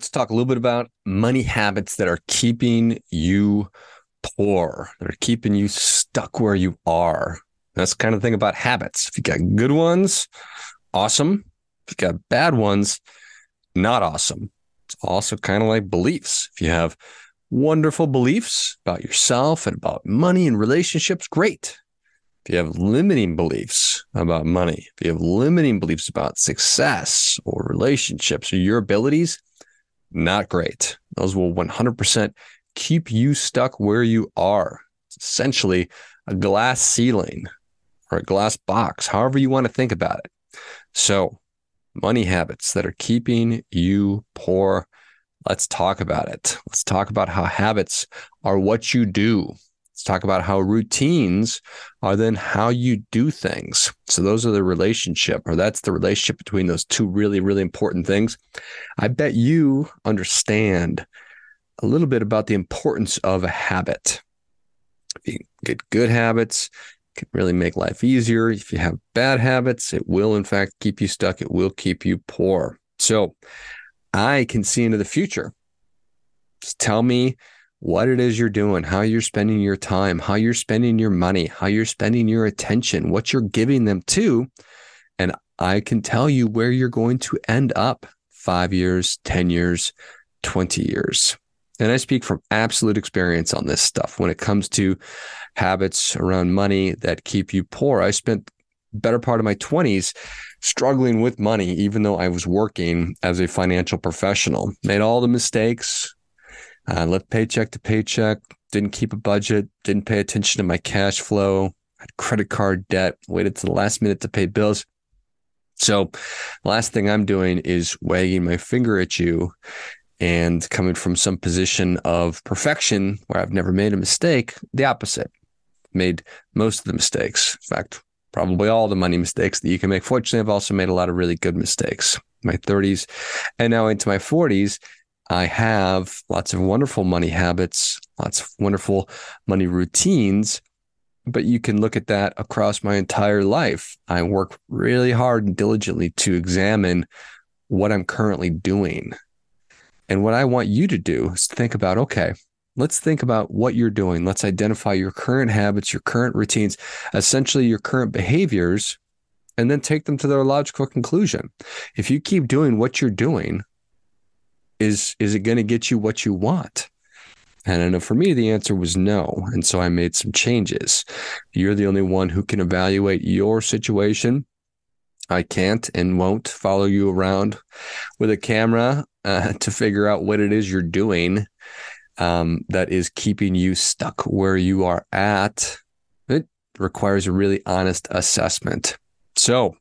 Let's talk a little bit about money habits that are keeping you poor, that are keeping you stuck where you are. That's kind of the thing about habits. If you got good ones, awesome. If you got bad ones, not awesome. It's also kind of like beliefs. If you have wonderful beliefs about yourself and about money and relationships, great. If you have limiting beliefs about money, if you have limiting beliefs about success or relationships or your abilities, not great. Those will 100% keep you stuck where you are. It's essentially a glass ceiling or a glass box, however you want to think about it. So, money habits that are keeping you poor. Let's talk about it. Let's talk about how habits are what you do. Let's talk about how routines are then how you do things. So those are the relationship, or that's the relationship between those two really, really important things. I bet you understand a little bit about the importance of a habit. If you get good habits, can really make life easier. If you have bad habits, it will in fact keep you stuck. It will keep you poor. So I can see into the future. Just tell me what it is you're doing, how you're spending your time, how you're spending your money, how you're spending your attention, what you're giving them to. And I can tell you where you're going to end up five years, 10 years, 20 years. And I speak from absolute experience on this stuff when it comes to habits around money that keep you poor. I spent better part of my 20s struggling with money even though I was working as a financial professional. Made all the mistakes, uh, lived paycheck to paycheck, didn't keep a budget, didn't pay attention to my cash flow, had credit card debt, waited to the last minute to pay bills. So, last thing I'm doing is wagging my finger at you and coming from some position of perfection where I've never made a mistake, the opposite. Made most of the mistakes. In fact, probably all the money mistakes that you can make. Fortunately, I've also made a lot of really good mistakes. My 30s and now into my 40s, I have lots of wonderful money habits, lots of wonderful money routines, but you can look at that across my entire life. I work really hard and diligently to examine what I'm currently doing. And what I want you to do is think about okay, let's think about what you're doing. Let's identify your current habits, your current routines, essentially your current behaviors, and then take them to their logical conclusion. If you keep doing what you're doing, is is it going to get you what you want? And I know for me, the answer was no. And so I made some changes. You're the only one who can evaluate your situation. I can't and won't follow you around with a camera uh, to figure out what it is you're doing um, that is keeping you stuck where you are at. It requires a really honest assessment. So,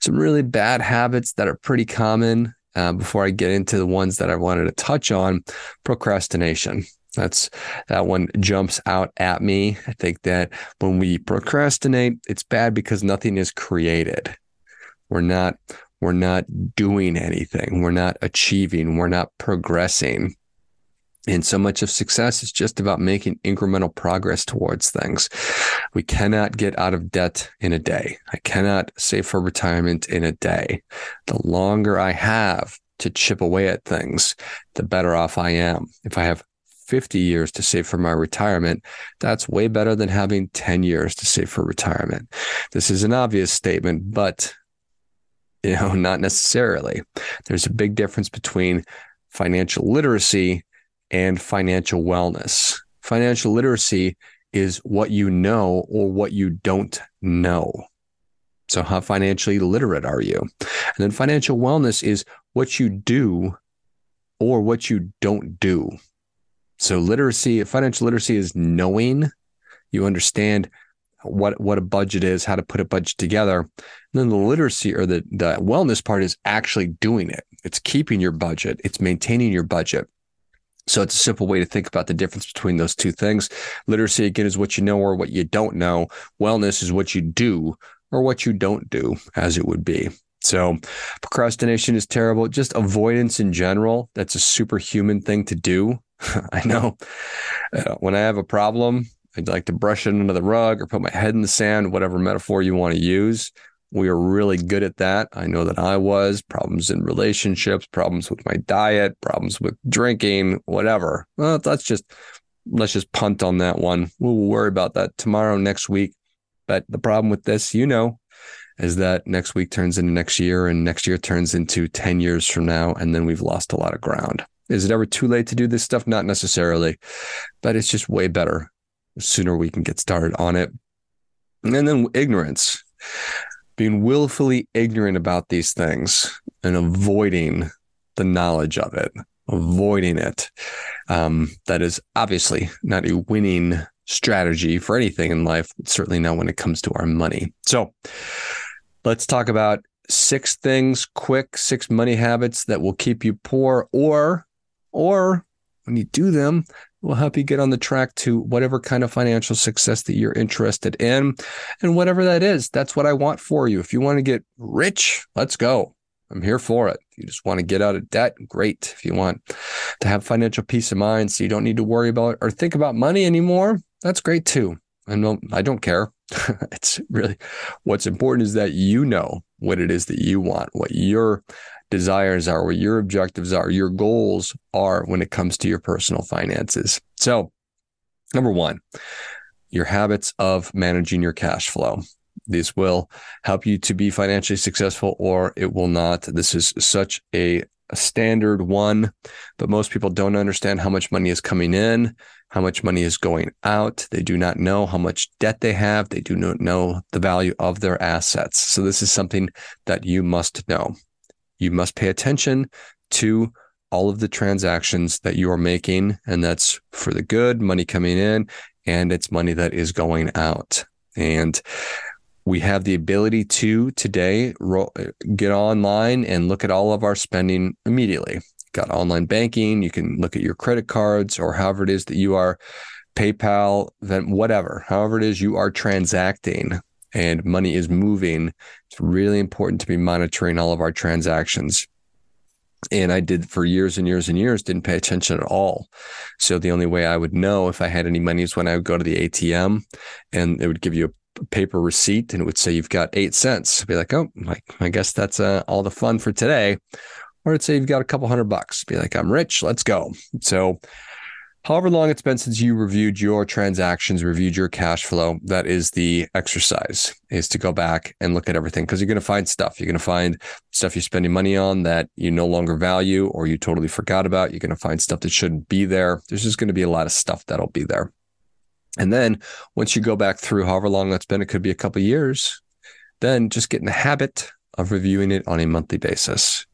some really bad habits that are pretty common uh, before I get into the ones that I wanted to touch on, procrastination. That's that one jumps out at me. I think that when we procrastinate, it's bad because nothing is created. We're not we're not doing anything. We're not achieving. We're not progressing. And so much of success is just about making incremental progress towards things. We cannot get out of debt in a day. I cannot save for retirement in a day. The longer I have to chip away at things, the better off I am. If I have 50 years to save for my retirement, that's way better than having 10 years to save for retirement. This is an obvious statement, but you know, not necessarily. There's a big difference between financial literacy and financial wellness. Financial literacy is what you know or what you don't know. So, how financially literate are you? And then financial wellness is what you do or what you don't do. So, literacy, financial literacy is knowing you understand what what a budget is, how to put a budget together. And then the literacy or the the wellness part is actually doing it. It's keeping your budget, it's maintaining your budget. So it's a simple way to think about the difference between those two things. Literacy, again, is what you know or what you don't know. Wellness is what you do or what you don't do, as it would be. So procrastination is terrible. Just avoidance in general, that's a superhuman thing to do. I know uh, when I have a problem, I'd like to brush it under the rug or put my head in the sand, whatever metaphor you want to use. We are really good at that. I know that I was problems in relationships, problems with my diet, problems with drinking, whatever. Well, let's just let's just punt on that one. We'll worry about that tomorrow, next week. But the problem with this, you know, is that next week turns into next year and next year turns into 10 years from now. And then we've lost a lot of ground. Is it ever too late to do this stuff? Not necessarily, but it's just way better. The sooner we can get started on it. And then ignorance, being willfully ignorant about these things and avoiding the knowledge of it, avoiding it. Um, that is obviously not a winning strategy for anything in life, certainly not when it comes to our money. So let's talk about six things quick, six money habits that will keep you poor or or when you do them, will help you get on the track to whatever kind of financial success that you're interested in. And whatever that is, that's what I want for you. If you want to get rich, let's go. I'm here for it. If you just want to get out of debt, great. If you want to have financial peace of mind so you don't need to worry about or think about money anymore, that's great too. I know I don't care. it's really what's important is that you know what it is that you want, what your desires are, what your objectives are, your goals are when it comes to your personal finances. So, number one, your habits of managing your cash flow. This will help you to be financially successful or it will not. This is such a, a standard one, but most people don't understand how much money is coming in, how much money is going out. They do not know how much debt they have. They do not know the value of their assets. So this is something that you must know. You must pay attention to all of the transactions that you are making, and that's for the good, money coming in, and it's money that is going out. And we have the ability to today get online and look at all of our spending immediately. Got online banking. You can look at your credit cards or however it is that you are PayPal, then whatever, however it is you are transacting and money is moving. It's really important to be monitoring all of our transactions. And I did for years and years and years, didn't pay attention at all. So the only way I would know if I had any money is when I would go to the ATM and it would give you a paper receipt and it would say you've got eight cents. I'd be like, oh, like I guess that's uh, all the fun for today. Or it'd say you've got a couple hundred bucks. Be like, I'm rich, let's go. So, however long it's been since you reviewed your transactions, reviewed your cash flow, that is the exercise is to go back and look at everything because you're going to find stuff. You're going to find stuff you're spending money on that you no longer value or you totally forgot about. You're going to find stuff that shouldn't be there. There's just going to be a lot of stuff that'll be there. And then once you go back through however long that's been, it could be a couple years, then just get in the habit of reviewing it on a monthly basis.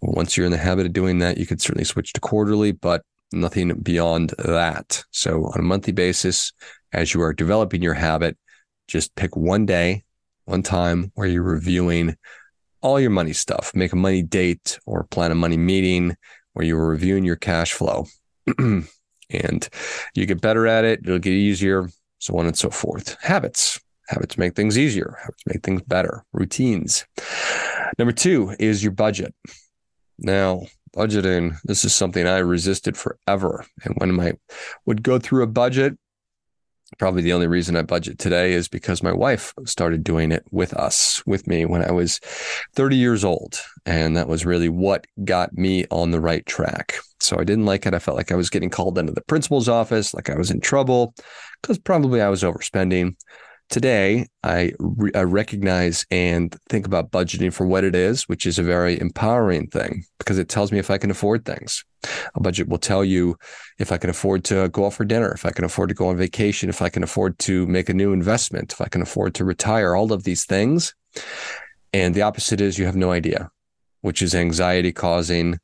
Once you're in the habit of doing that, you could certainly switch to quarterly, but nothing beyond that. So on a monthly basis, as you are developing your habit, just pick one day, one time where you're reviewing all your money stuff. Make a money date or plan a money meeting where you're reviewing your cash flow. and you get better at it, it'll get easier, so on and so forth. Habits. Habits make things easier, habits make things better, routines. Number two is your budget. Now, budgeting, this is something I resisted forever. And when I would go through a budget, probably the only reason I budget today is because my wife started doing it with us, with me when I was 30 years old. And that was really what got me on the right track. So I didn't like it. I felt like I was getting called into the principal's office, like I was in trouble because probably I was overspending. Today, I, re- I recognize and think about budgeting for what it is, which is a very empowering thing because it tells me if I can afford things. A budget will tell you if I can afford to go out for dinner, if I can afford to go on vacation, if I can afford to make a new investment, if I can afford to retire, all of these things. And the opposite is you have no idea, which is anxiety causing.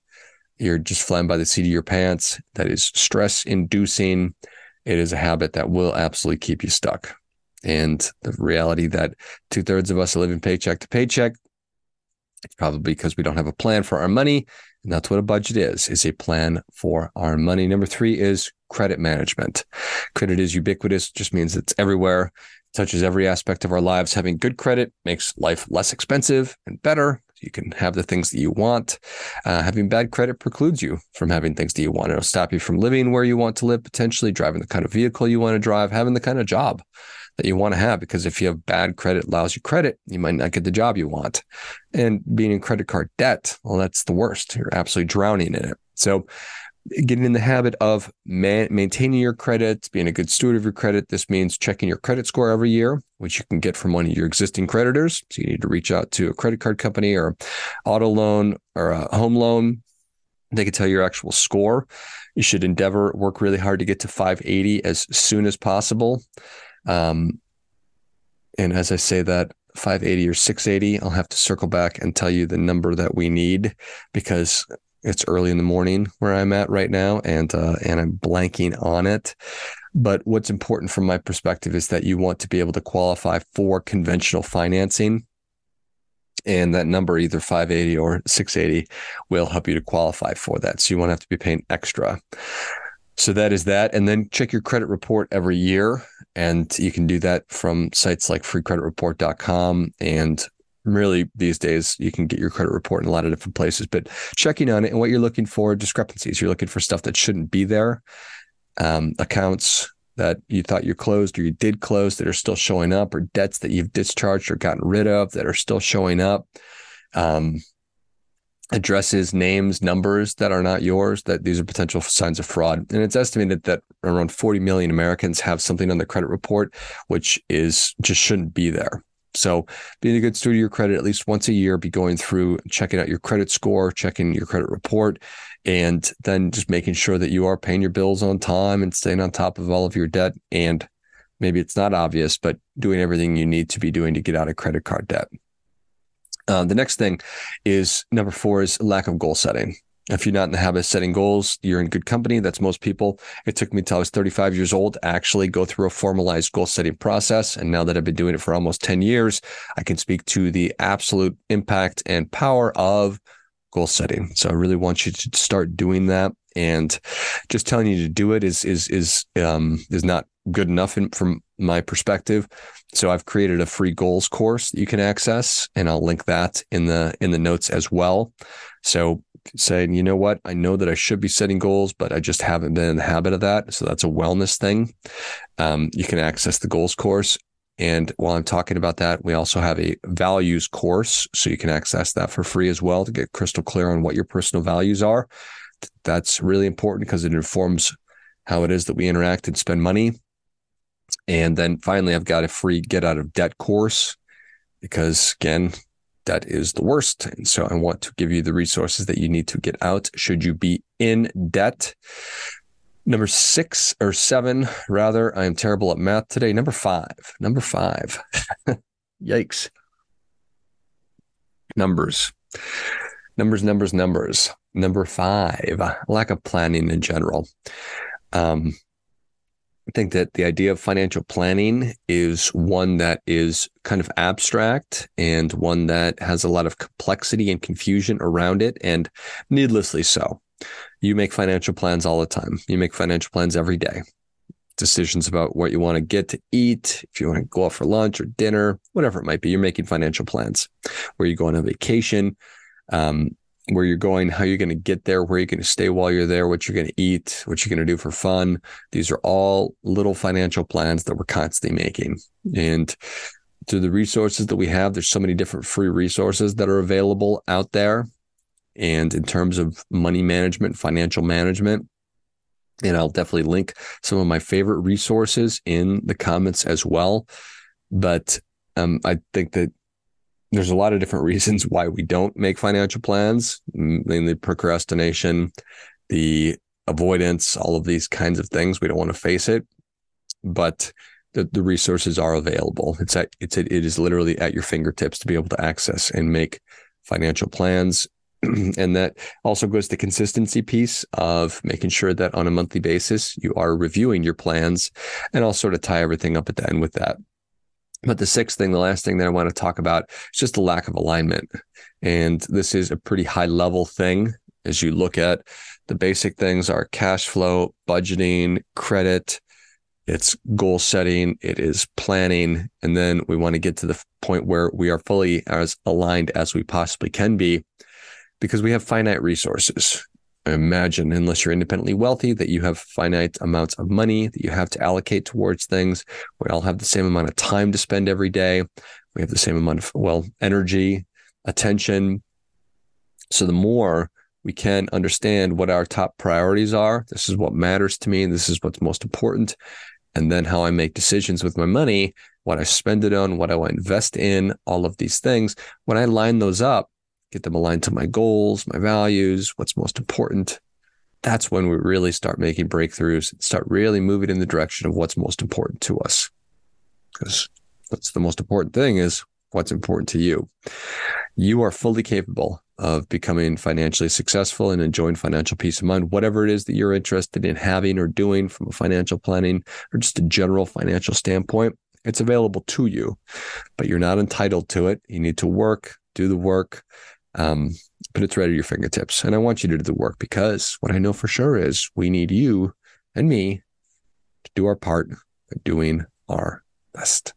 You're just flying by the seat of your pants. That is stress inducing. It is a habit that will absolutely keep you stuck and the reality that two thirds of us are living paycheck to paycheck. It's probably because we don't have a plan for our money. And that's what a budget is, is a plan for our money. Number three is credit management. Credit is ubiquitous, just means it's everywhere, it touches every aspect of our lives. Having good credit makes life less expensive and better. You can have the things that you want. Uh, having bad credit precludes you from having things that you want. It'll stop you from living where you want to live, potentially driving the kind of vehicle you want to drive, having the kind of job that you want to have because if you have bad credit, lousy credit, you might not get the job you want. And being in credit card debt, well, that's the worst. You're absolutely drowning in it. So getting in the habit of man- maintaining your credit, being a good steward of your credit. This means checking your credit score every year, which you can get from one of your existing creditors. So you need to reach out to a credit card company or auto loan or a home loan. They can tell you your actual score. You should endeavor work really hard to get to 580 as soon as possible. Um, and as I say that, 580 or 680, I'll have to circle back and tell you the number that we need because it's early in the morning where I'm at right now, and uh, and I'm blanking on it. But what's important from my perspective is that you want to be able to qualify for conventional financing. And that number, either 580 or 680, will help you to qualify for that. So you won't have to be paying extra. So that is that. And then check your credit report every year. And you can do that from sites like freecreditreport.com and really these days you can get your credit report in a lot of different places. But checking on it and what you're looking for discrepancies. You're looking for stuff that shouldn't be there. Um, accounts that you thought you closed or you did close that are still showing up or debts that you've discharged or gotten rid of that are still showing up. Um, addresses names numbers that are not yours that these are potential signs of fraud and it's estimated that around 40 million americans have something on the credit report which is just shouldn't be there so, being a good steward of your credit at least once a year, be going through, checking out your credit score, checking your credit report, and then just making sure that you are paying your bills on time and staying on top of all of your debt. And maybe it's not obvious, but doing everything you need to be doing to get out of credit card debt. Uh, the next thing is number four is lack of goal setting. If you're not in the habit of setting goals, you're in good company. That's most people. It took me till I was 35 years old to actually go through a formalized goal setting process. And now that I've been doing it for almost 10 years, I can speak to the absolute impact and power of goal setting. So I really want you to start doing that. And just telling you to do it is is is um, is not good enough in, from my perspective. So I've created a free goals course that you can access, and I'll link that in the in the notes as well. So saying, you know what, I know that I should be setting goals, but I just haven't been in the habit of that. So that's a wellness thing. Um, you can access the goals course. And while I'm talking about that, we also have a values course. So you can access that for free as well to get crystal clear on what your personal values are. That's really important because it informs how it is that we interact and spend money. And then finally, I've got a free get out of debt course because, again, that is the worst. And so I want to give you the resources that you need to get out should you be in debt. Number six or seven, rather, I am terrible at math today. Number five, number five. Yikes. Numbers, numbers, numbers, numbers. Number five, lack of planning in general. Um, I think that the idea of financial planning is one that is kind of abstract and one that has a lot of complexity and confusion around it, and needlessly so. You make financial plans all the time. You make financial plans every day. Decisions about what you want to get to eat, if you want to go out for lunch or dinner, whatever it might be, you're making financial plans. Where you go on a vacation, um, where you're going, how you're going to get there, where you're going to stay while you're there, what you're going to eat, what you're going to do for fun. These are all little financial plans that we're constantly making. And through the resources that we have, there's so many different free resources that are available out there. And in terms of money management, financial management, and I'll definitely link some of my favorite resources in the comments as well. But um, I think that there's a lot of different reasons why we don't make financial plans, mainly procrastination, the avoidance, all of these kinds of things. We don't want to face it, but the, the resources are available. It's at, it's at, it is literally at your fingertips to be able to access and make financial plans. and that also goes to consistency piece of making sure that on a monthly basis you are reviewing your plans and I'll sort of tie everything up at the end with that. But the sixth thing, the last thing that I want to talk about is just the lack of alignment. And this is a pretty high level thing as you look at the basic things are cash flow, budgeting, credit, it's goal setting, it is planning. And then we want to get to the point where we are fully as aligned as we possibly can be because we have finite resources. Imagine, unless you're independently wealthy, that you have finite amounts of money that you have to allocate towards things. We all have the same amount of time to spend every day. We have the same amount of, well, energy, attention. So the more we can understand what our top priorities are, this is what matters to me, this is what's most important. And then how I make decisions with my money, what I spend it on, what I invest in, all of these things. When I line those up, get them aligned to my goals, my values, what's most important. That's when we really start making breakthroughs, start really moving in the direction of what's most important to us. Because that's the most important thing is what's important to you. You are fully capable of becoming financially successful and enjoying financial peace of mind, whatever it is that you're interested in having or doing from a financial planning or just a general financial standpoint. It's available to you, but you're not entitled to it. You need to work, do the work, um, but it's right at your fingertips. And I want you to do the work because what I know for sure is we need you and me to do our part by doing our best.